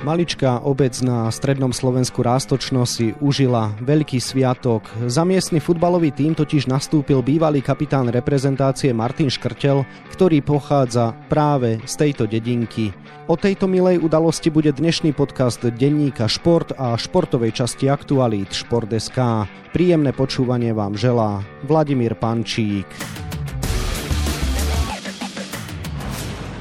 Maličká obec na strednom Slovensku Rástočno si užila veľký sviatok. Za miestny futbalový tým totiž nastúpil bývalý kapitán reprezentácie Martin Škrtel, ktorý pochádza práve z tejto dedinky. O tejto milej udalosti bude dnešný podcast denníka Šport a športovej časti aktualít Šport.sk. Príjemné počúvanie vám želá Vladimír Pančík.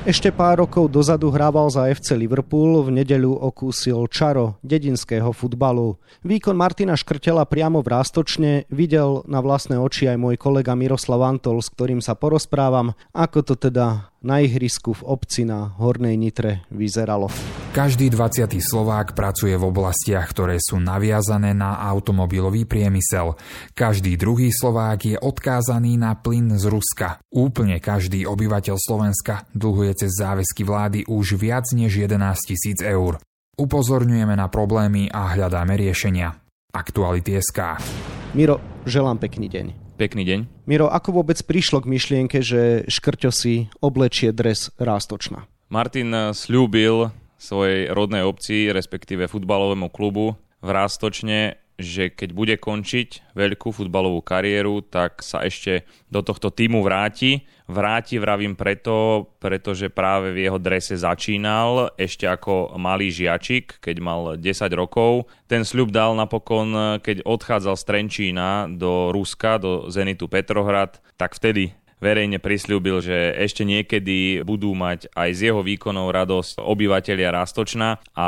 Ešte pár rokov dozadu hrával za FC Liverpool, v nedeľu okúsil čaro dedinského futbalu. Výkon Martina Škrtela priamo v Rástočne videl na vlastné oči aj môj kolega Miroslav Antol, s ktorým sa porozprávam, ako to teda na ihrisku v obci na Hornej Nitre vyzeralo. Každý 20. Slovák pracuje v oblastiach, ktoré sú naviazané na automobilový priemysel. Každý druhý Slovák je odkázaný na plyn z Ruska. Úplne každý obyvateľ Slovenska dlhuje cez záväzky vlády už viac než 11 tisíc eur. Upozorňujeme na problémy a hľadáme riešenia. Aktuality SK. Miro, želám pekný deň. Pekný deň. Miro, ako vôbec prišlo k myšlienke, že Škrťo si oblečie dres Rástočna? Martin slúbil svojej rodnej obci, respektíve futbalovému klubu v Rástočne, že keď bude končiť veľkú futbalovú kariéru, tak sa ešte do tohto týmu vráti. Vráti, vravím preto, pretože práve v jeho drese začínal ešte ako malý žiačik, keď mal 10 rokov. Ten sľub dal napokon, keď odchádzal z Trenčína do Ruska, do Zenitu Petrohrad, tak vtedy verejne prislúbil, že ešte niekedy budú mať aj z jeho výkonov radosť obyvateľia Rastočna a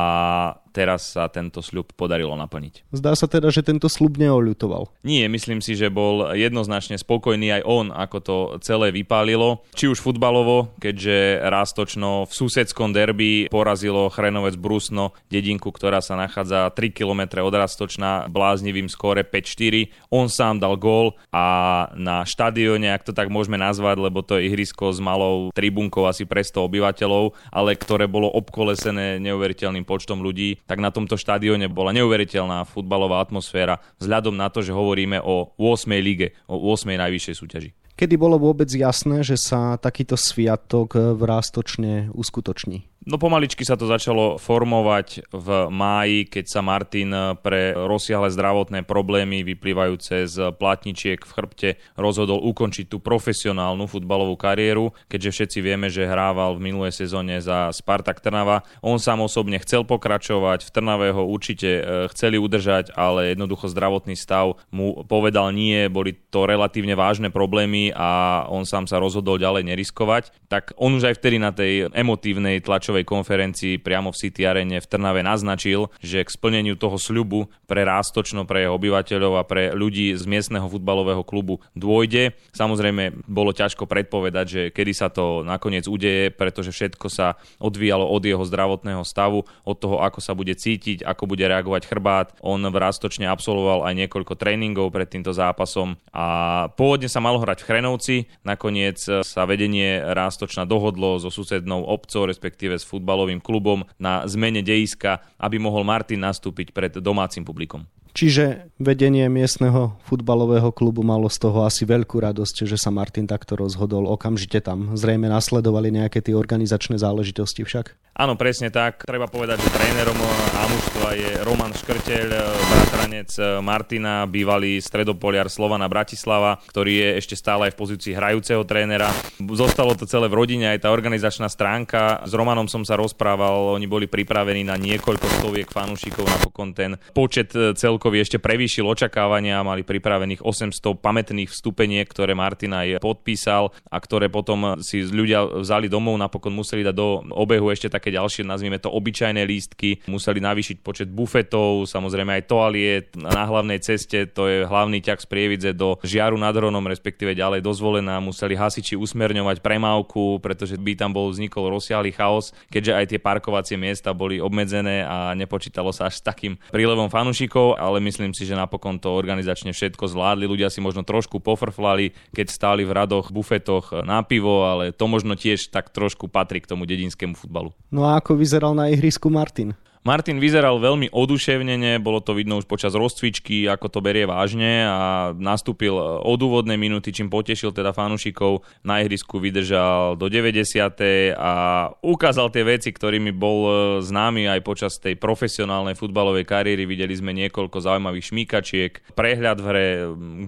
teraz sa tento sľub podarilo naplniť. Zdá sa teda, že tento sľub neoľutoval. Nie, myslím si, že bol jednoznačne spokojný aj on, ako to celé vypálilo. Či už futbalovo, keďže Rástočno v susedskom derby porazilo Chrenovec Brusno, dedinku, ktorá sa nachádza 3 km od Rástočna bláznivým skóre 5-4. On sám dal gól a na štadióne, ak to tak môžeme nazvať, lebo to je ihrisko s malou tribunkou asi pre 100 obyvateľov, ale ktoré bolo obkolesené neuveriteľným počtom ľudí, tak na tomto štadióne bola neuveriteľná futbalová atmosféra vzhľadom na to, že hovoríme o 8. lige, o 8. najvyššej súťaži. Kedy bolo vôbec jasné, že sa takýto sviatok v Rástočne uskutoční? No pomaličky sa to začalo formovať v máji, keď sa Martin pre rozsiahle zdravotné problémy vyplývajúce z platničiek v chrbte rozhodol ukončiť tú profesionálnu futbalovú kariéru, keďže všetci vieme, že hrával v minulej sezóne za Spartak Trnava. On sám osobne chcel pokračovať, v Trnave ho určite e, chceli udržať, ale jednoducho zdravotný stav mu povedal nie, boli to relatívne vážne problémy a on sám sa rozhodol ďalej neriskovať. Tak on už aj vtedy na tej emotívnej tlačovej konferencii priamo v City Arene v Trnave naznačil, že k splneniu toho sľubu pre Rástočno, pre jeho obyvateľov a pre ľudí z miestneho futbalového klubu dôjde. Samozrejme, bolo ťažko predpovedať, že kedy sa to nakoniec udeje, pretože všetko sa odvíjalo od jeho zdravotného stavu, od toho, ako sa bude cítiť, ako bude reagovať chrbát. On v Rástočne absolvoval aj niekoľko tréningov pred týmto zápasom a pôvodne sa malo hrať v Chrenovci, nakoniec sa vedenie Rástočna dohodlo so susednou obcov, respektíve s futbalovým klubom na zmene dejiska, aby mohol Martin nastúpiť pred domácim publikom. Čiže vedenie miestneho futbalového klubu malo z toho asi veľkú radosť, že sa Martin takto rozhodol. Okamžite tam zrejme nasledovali nejaké tie organizačné záležitosti však. Áno, presne tak. Treba povedať, že trénerom Amuštva je Roman Škrteľ, bratranec Martina, bývalý stredopoliar Slovana Bratislava, ktorý je ešte stále aj v pozícii hrajúceho trénera. Zostalo to celé v rodine, aj tá organizačná stránka. S Romanom som sa rozprával, oni boli pripravení na niekoľko stoviek fanúšikov, napokon ten počet celkový ešte prevýšil očakávania, mali pripravených 800 pamätných vstupeniek, ktoré Martin aj podpísal a ktoré potom si ľudia vzali domov, napokon museli dať do obehu ešte tak také ďalšie, nazvime to obyčajné lístky. Museli navýšiť počet bufetov, samozrejme aj toaliet na hlavnej ceste, to je hlavný ťah z Prievidze do Žiaru nad Hronom, respektíve ďalej dozvolená. Museli hasiči usmerňovať premávku, pretože by tam bol vznikol rozsiahly chaos, keďže aj tie parkovacie miesta boli obmedzené a nepočítalo sa až s takým prílevom fanúšikov, myslím si, že napokon to organizačne všetko zvládli. Ľudia si možno trošku pofrflali, keď stáli v radoch, bufetoch na pivo, ale to možno tiež tak trošku patrí k tomu dedinskému futbalu. No a ako vyzeral na ihrisku Martin? Martin vyzeral veľmi oduševnene, bolo to vidno už počas rozcvičky, ako to berie vážne a nastúpil od úvodnej minúty, čím potešil teda fanúšikov. Na ihrisku vydržal do 90. a ukázal tie veci, ktorými bol e, známy aj počas tej profesionálnej futbalovej kariéry. Videli sme niekoľko zaujímavých šmíkačiek, prehľad v hre,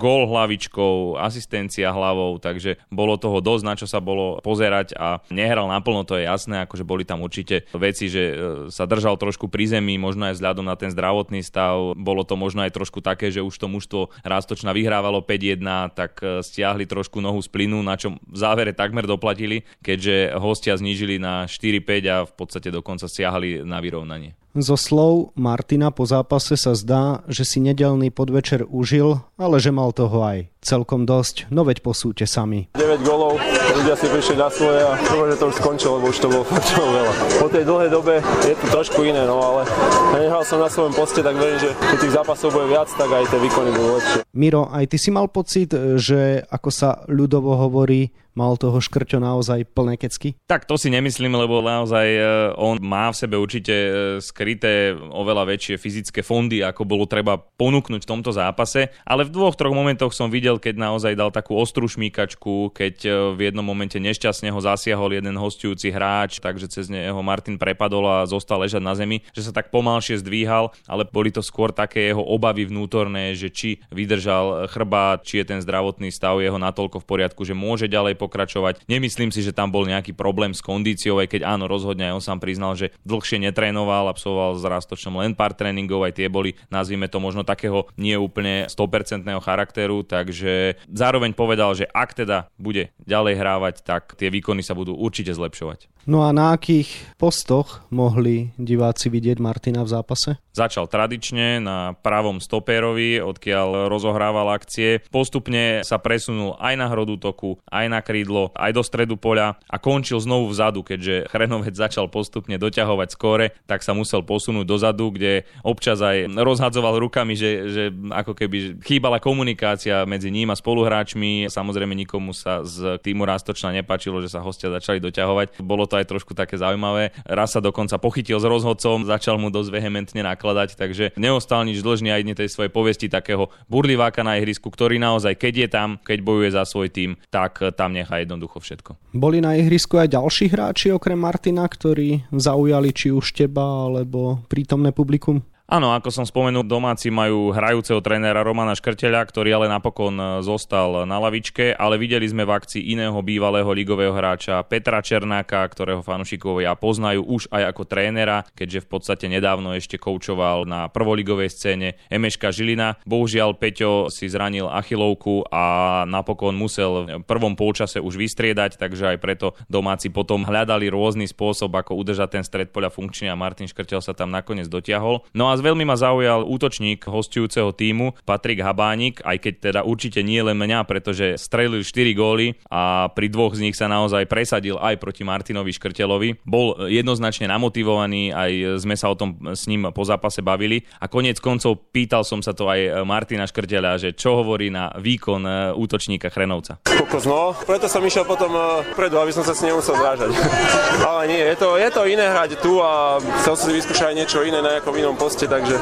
gól hlavičkou, asistencia hlavou, takže bolo toho dosť, na čo sa bolo pozerať a nehral naplno, to je jasné, akože boli tam určite veci, že e, sa držal trošku pri zemi, možno aj vzhľadom na ten zdravotný stav, bolo to možno aj trošku také, že už to mužstvo Rástočna vyhrávalo 5-1, tak e, stiahli trošku nohu z plynu, na čo v závere takmer doplatili, keďže hostia znížili na 4-5 a v podstate dokonca stiahli na vyrovnanie. Zo slov Martina po zápase sa zdá, že si nedelný podvečer užil, ale že mal toho aj celkom dosť, no veď posúďte sami. 9 golov, ľudia si prišli na svoje a to, že to už skončilo, lebo už to bolo fakt veľa. Po tej dlhej dobe je to trošku iné, no ale nehral som na svojom poste, tak verím, že keď tých zápasov bude viac, tak aj tie výkony budú lepšie. Miro, aj ty si mal pocit, že ako sa ľudovo hovorí, mal toho škrťo naozaj plné kecky? Tak to si nemyslím, lebo naozaj e, on má v sebe určite e, skryté oveľa väčšie fyzické fondy, ako bolo treba ponúknuť v tomto zápase. Ale v dvoch, troch momentoch som videl, keď naozaj dal takú ostrú šmíkačku, keď e, v jednom momente nešťastne ho zasiahol jeden hostujúci hráč, takže cez neho Martin prepadol a zostal ležať na zemi, že sa tak pomalšie zdvíhal, ale boli to skôr také jeho obavy vnútorné, že či vydržal chrbát, či je ten zdravotný stav jeho natoľko v poriadku, že môže ďalej pokračovať. Nemyslím si, že tam bol nejaký problém s kondíciou, aj keď áno, rozhodne aj on sám priznal, že dlhšie netrénoval, absolvoval s rastočnom len pár tréningov, aj tie boli, nazvime to možno takého nie úplne 100% charakteru, takže zároveň povedal, že ak teda bude ďalej hrávať, tak tie výkony sa budú určite zlepšovať. No a na akých postoch mohli diváci vidieť Martina v zápase? Začal tradične na pravom stopérovi, odkiaľ rozohrával akcie. Postupne sa presunul aj na hrodu toku, aj na krídlo, aj do stredu poľa a končil znovu vzadu, keďže Chrenovec začal postupne doťahovať skóre, tak sa musel posunúť dozadu, kde občas aj rozhadzoval rukami, že, že ako keby chýbala komunikácia medzi ním a spoluhráčmi. Samozrejme nikomu sa z týmu Rastočna nepačilo, že sa hostia začali doťahovať. Bolo to aj trošku také zaujímavé. Raz sa dokonca pochytil s rozhodcom, začal mu dosť vehementne nakladať takže neostal nič dlžný aj tej svojej povesti takého burliváka na ihrisku, ktorý naozaj, keď je tam, keď bojuje za svoj tým, tak tam nechá jednoducho všetko. Boli na ihrisku aj ďalší hráči okrem Martina, ktorí zaujali či už teba alebo prítomné publikum? Áno, ako som spomenul, domáci majú hrajúceho trénera Romana Škrteľa, ktorý ale napokon e, zostal na lavičke, ale videli sme v akcii iného bývalého ligového hráča Petra Černáka, ktorého fanúšikovia poznajú už aj ako trénera, keďže v podstate nedávno ešte koučoval na prvoligovej scéne Emeška Žilina. Bohužiaľ Peťo si zranil achilovku a napokon musel v prvom polčase už vystriedať, takže aj preto domáci potom hľadali rôzny spôsob, ako udržať ten stred poľa funkčný a Martin Škrteľ sa tam nakoniec dotiahol. No a a veľmi ma zaujal útočník hostujúceho týmu Patrik Habánik, aj keď teda určite nie len mňa, pretože strelil 4 góly a pri dvoch z nich sa naozaj presadil aj proti Martinovi Škrtelovi. Bol jednoznačne namotivovaný, aj sme sa o tom s ním po zápase bavili a konec koncov pýtal som sa to aj Martina Škrtela, že čo hovorí na výkon e, útočníka Chrenovca. Kokos, no, preto som išiel potom e, predu, aby som sa s ním musel zrážať. Ale nie, je to, je to iné hrať tu a chcel som si vyskúšať niečo iné na nejakom inom poste poste, takže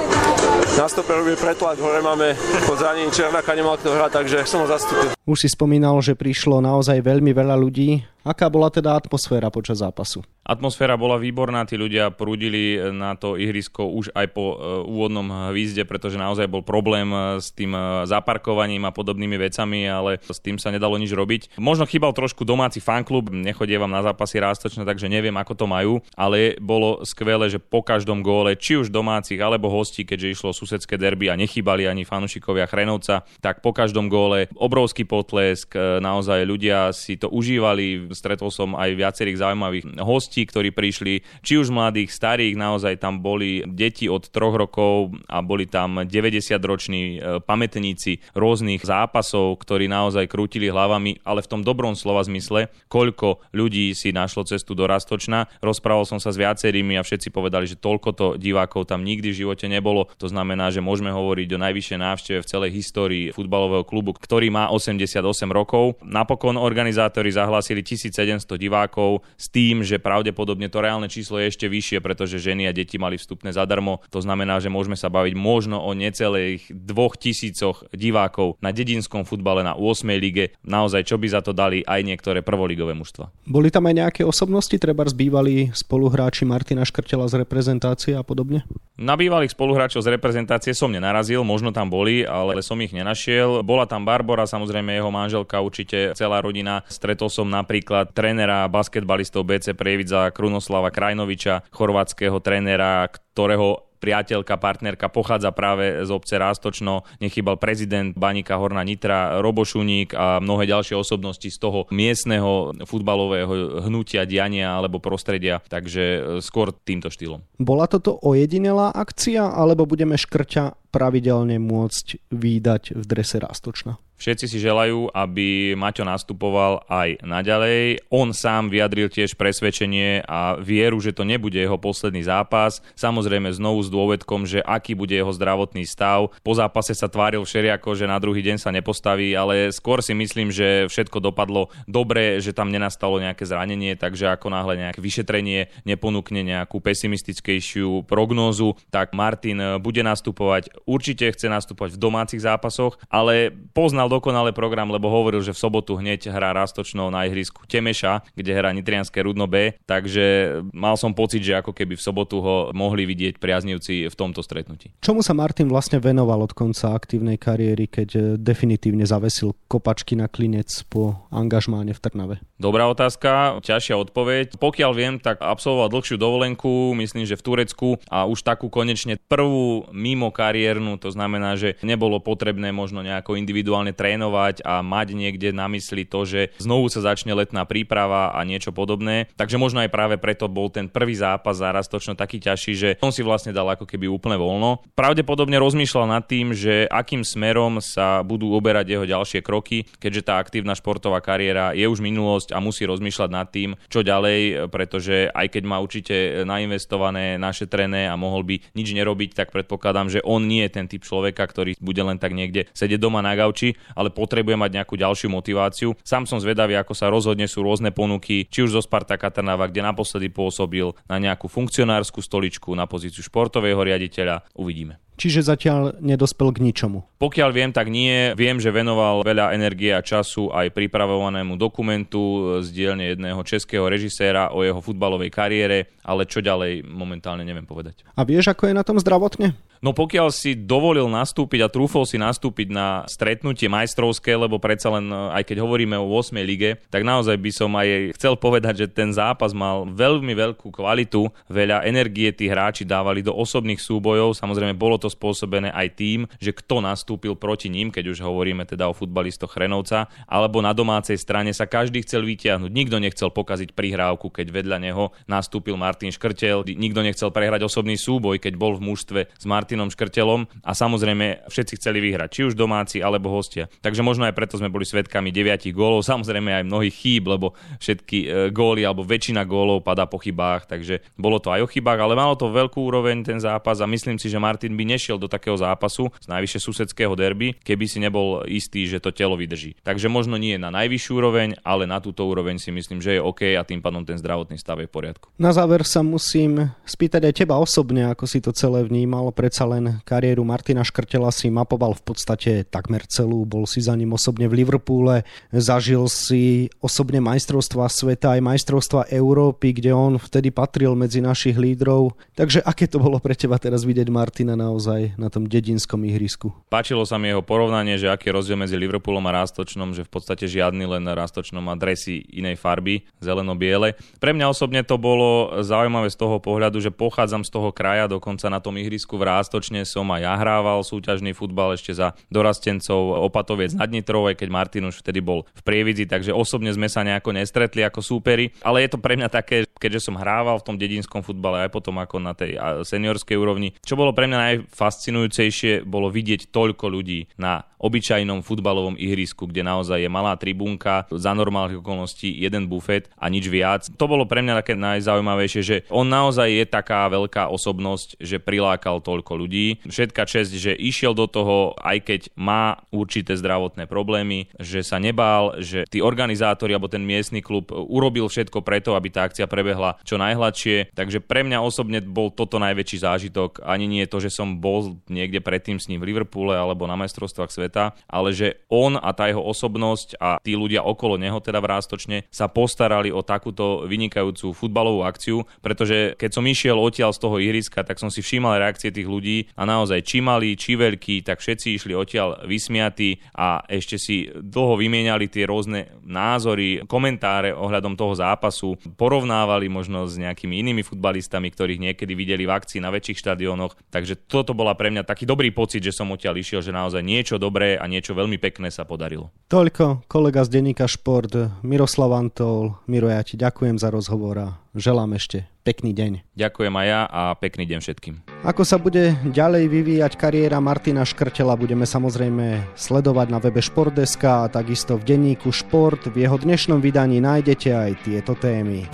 na stope robí pretlak, hore máme po zranení Černáka, nemal kto hrať, takže som ho zastúpil. Už si spomínal, že prišlo naozaj veľmi veľa ľudí. Aká bola teda atmosféra počas zápasu? Atmosféra bola výborná, tí ľudia prúdili na to ihrisko už aj po e, úvodnom hvízde, pretože naozaj bol problém e, s tým e, zaparkovaním a podobnými vecami, ale s tým sa nedalo nič robiť. Možno chýbal trošku domáci fanklub, nechodievam na zápasy rástočne, takže neviem, ako to majú, ale bolo skvelé, že po každom góle, či už domácich alebo hostí, keďže išlo susedské derby a nechýbali ani fanúšikovia Chrenovca, tak po každom góle obrovský potlesk, naozaj ľudia si to užívali, stretol som aj viacerých zaujímavých hostí, ktorí prišli, či už mladých, starých, naozaj tam boli deti od troch rokov a boli tam 90-roční e, pamätníci rôznych zápasov, ktorí naozaj krútili hlavami, ale v tom dobrom slova zmysle, koľko ľudí si našlo cestu do Rastočna. Rozprával som sa s viacerými a všetci povedali, že toľko to divákov tam nikdy v živote nebolo. To znamená, že môžeme hovoriť o najvyššej návšteve v celej histórii futbalového klubu, ktorý má 80 78 rokov. Napokon organizátori zahlásili 1700 divákov s tým, že pravdepodobne to reálne číslo je ešte vyššie, pretože ženy a deti mali vstupné zadarmo. To znamená, že môžeme sa baviť možno o necelých dvoch tisícoch divákov na dedinskom futbale na 8. lige. Naozaj, čo by za to dali aj niektoré prvoligové mužstva. Boli tam aj nejaké osobnosti, treba zbývali spoluhráči Martina Škrtela z reprezentácie a podobne? Na bývalých spoluhráčov z reprezentácie som nenarazil, možno tam boli, ale som ich nenašiel. Bola tam Barbora, samozrejme jeho manželka, určite celá rodina. Stretol som napríklad trénera basketbalistov BC Prievidza Krunoslava Krajnoviča, chorvátskeho trénera, ktorého priateľka, partnerka pochádza práve z obce Rástočno, nechybal prezident Banika Horna Nitra, Robošuník a mnohé ďalšie osobnosti z toho miestneho futbalového hnutia, diania alebo prostredia, takže e, skôr týmto štýlom. Bola toto ojedinelá akcia, alebo budeme škrťa pravidelne môcť výdať v drese Rástočna? Všetci si želajú, aby Maťo nastupoval aj naďalej. On sám vyjadril tiež presvedčenie a vieru, že to nebude jeho posledný zápas. Samozrejme znovu s dôvedkom, že aký bude jeho zdravotný stav. Po zápase sa tváril všeriako, že na druhý deň sa nepostaví, ale skôr si myslím, že všetko dopadlo dobre, že tam nenastalo nejaké zranenie, takže ako náhle nejaké vyšetrenie neponúkne nejakú pesimistickejšiu prognózu, tak Martin bude nastupovať. Určite chce nastupovať v domácich zápasoch, ale poznal dokonale program, lebo hovoril, že v sobotu hneď hrá Rastočno na ihrisku Temeša, kde hrá Nitrianské Rudno B, takže mal som pocit, že ako keby v sobotu ho mohli vidieť priaznivci v tomto stretnutí. Čomu sa Martin vlastne venoval od konca aktívnej kariéry, keď eh, definitívne zavesil kopačky na klinec po angažmáne v Trnave? Dobrá otázka, ťažšia odpoveď. Pokiaľ viem, tak absolvoval dlhšiu dovolenku, myslím, že v Turecku a už takú konečne prvú mimo kariérnu, to znamená, že nebolo potrebné možno nejako individuálne trénovať a mať niekde na mysli to, že znovu sa začne letná príprava a niečo podobné. Takže možno aj práve preto bol ten prvý zápas zaraz točno taký ťažší, že on si vlastne dal ako keby úplne voľno. Pravdepodobne rozmýšľal nad tým, že akým smerom sa budú uberať jeho ďalšie kroky, keďže tá aktívna športová kariéra je už minulosť a musí rozmýšľať nad tým, čo ďalej, pretože aj keď má určite nainvestované, našetrené a mohol by nič nerobiť, tak predpokladám, že on nie je ten typ človeka, ktorý bude len tak niekde sedieť doma na gauči, ale potrebuje mať nejakú ďalšiu motiváciu. Sám som zvedavý, ako sa rozhodne sú rôzne ponuky, či už zo Spartaka Trnava, kde naposledy pôsobil na nejakú funkcionárskú stoličku, na pozíciu športového riaditeľa. Uvidíme. Čiže zatiaľ nedospel k ničomu. Pokiaľ viem, tak nie. Viem, že venoval veľa energie a času aj pripravovanému dokumentu z dielne jedného českého režiséra o jeho futbalovej kariére, ale čo ďalej momentálne neviem povedať. A vieš, ako je na tom zdravotne? No pokiaľ si dovolil nastúpiť a trúfol si nastúpiť na stretnutie majstrovské, lebo predsa len aj keď hovoríme o 8. lige, tak naozaj by som aj chcel povedať, že ten zápas mal veľmi veľkú kvalitu, veľa energie tí hráči dávali do osobných súbojov, samozrejme bolo to spôsobené aj tým, že kto nastúpil proti ním, keď už hovoríme teda o futbalistoch Chrenovca, alebo na domácej strane sa každý chcel vytiahnuť. Nikto nechcel pokaziť prihrávku, keď vedľa neho nastúpil Martin Škrtel, nikto nechcel prehrať osobný súboj, keď bol v mužstve s Martin Martinom Škrtelom. A samozrejme všetci chceli vyhrať, či už domáci alebo hostia. Takže možno aj preto sme boli svetkami 9 gólov, samozrejme aj mnohých chýb, lebo všetky e, góly alebo väčšina gólov padá po chybách, takže bolo to aj o chybách, ale malo to veľkú úroveň ten zápas. A myslím si, že Martin by nešiel do takého zápasu z najvyššie susedského derby, keby si nebol istý, že to telo vydrží. Takže možno nie na najvyššiu úroveň, ale na túto úroveň si myslím, že je OK a tým pádom ten zdravotný stav je v poriadku. Na záver sa musím spýtať aj teba osobne, ako si to celé vnímal. Predsa len kariéru Martina Škrtela si mapoval v podstate takmer celú, bol si za ním osobne v Liverpoole, zažil si osobne majstrovstva sveta aj majstrovstva Európy, kde on vtedy patril medzi našich lídrov. Takže aké to bolo pre teba teraz vidieť Martina naozaj na tom dedinskom ihrisku? Páčilo sa mi jeho porovnanie, že aký je rozdiel medzi Liverpoolom a Rástočnom, že v podstate žiadny len Rástočnom má dresy inej farby, zeleno-biele. Pre mňa osobne to bolo zaujímavé z toho pohľadu, že pochádzam z toho kraja, dokonca na tom ihrisku v čiastočne som aj ja hrával súťažný futbal ešte za dorastencov Opatoviec nad Nitrove, keď Martin už vtedy bol v Prievidzi, takže osobne sme sa nejako nestretli ako súperi, ale je to pre mňa také, keďže som hrával v tom dedinskom futbale aj potom ako na tej seniorskej úrovni. Čo bolo pre mňa najfascinujúcejšie bolo vidieť toľko ľudí na obyčajnom futbalovom ihrisku, kde naozaj je malá tribúnka, za normálnych okolností jeden bufet a nič viac. To bolo pre mňa také najzaujímavejšie, že on naozaj je taká veľká osobnosť, že prilákal toľko ľudí. Všetka čest, že išiel do toho, aj keď má určité zdravotné problémy, že sa nebál, že tí organizátori alebo ten miestny klub urobil všetko preto, aby tá akcia prebehla čo najhladšie. Takže pre mňa osobne bol toto najväčší zážitok. Ani nie to, že som bol niekde predtým s ním v Liverpoole alebo na majstrovstvách sveta, ale že on a tá jeho osobnosť a tí ľudia okolo neho teda v Rástočne sa postarali o takúto vynikajúcu futbalovú akciu, pretože keď som išiel odtiaľ z toho ihriska, tak som si všímal reakcie tých ľudí a naozaj či malí, či veľkí, tak všetci išli odtiaľ vysmiatí a ešte si dlho vymieniali tie rôzne názory, komentáre ohľadom toho zápasu, porovnávali možno s nejakými inými futbalistami, ktorých niekedy videli v akcii na väčších štadiónoch. Takže toto bola pre mňa taký dobrý pocit, že som odtiaľ išiel, že naozaj niečo dobré a niečo veľmi pekné sa podarilo. Toľko kolega z denníka Šport Miroslav Antol. Miro, ja ti ďakujem za rozhovor a želám ešte pekný deň. Ďakujem aj ja a pekný deň všetkým. Ako sa bude ďalej vyvíjať kariéra Martina Škrtela, budeme samozrejme sledovať na webe Športdeska a takisto v denníku Šport. V jeho dnešnom vydaní nájdete aj tieto témy.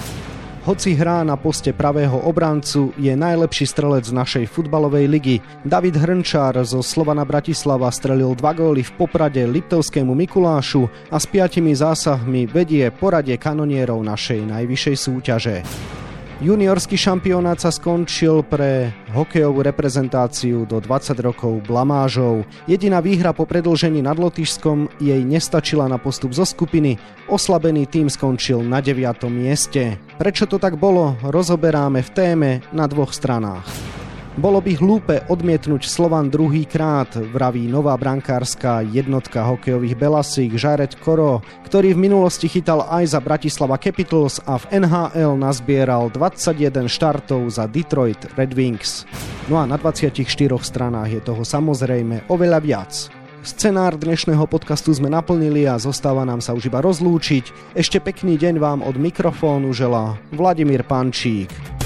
Hoci hrá na poste pravého obrancu, je najlepší strelec našej futbalovej ligy. David Hrnčár zo Slovana Bratislava strelil dva góly v Poprade Liptovskému Mikulášu a s piatimi zásahmi vedie poradie kanonierov našej najvyššej súťaže. Juniorský šampionát sa skončil pre hokejovú reprezentáciu do 20 rokov blamážov. Jediná výhra po predlžení nad Lotyšskom jej nestačila na postup zo skupiny. Oslabený tým skončil na 9. mieste. Prečo to tak bolo, rozoberáme v téme na dvoch stranách. Bolo by hlúpe odmietnúť Slovan druhý krát, vraví nová brankárska jednotka hokejových Belasík Žaret Koro, ktorý v minulosti chytal aj za Bratislava Capitals a v NHL nazbieral 21 štartov za Detroit Red Wings. No a na 24 stranách je toho samozrejme oveľa viac. Scenár dnešného podcastu sme naplnili a zostáva nám sa už iba rozlúčiť. Ešte pekný deň vám od mikrofónu želá Vladimír Pančík.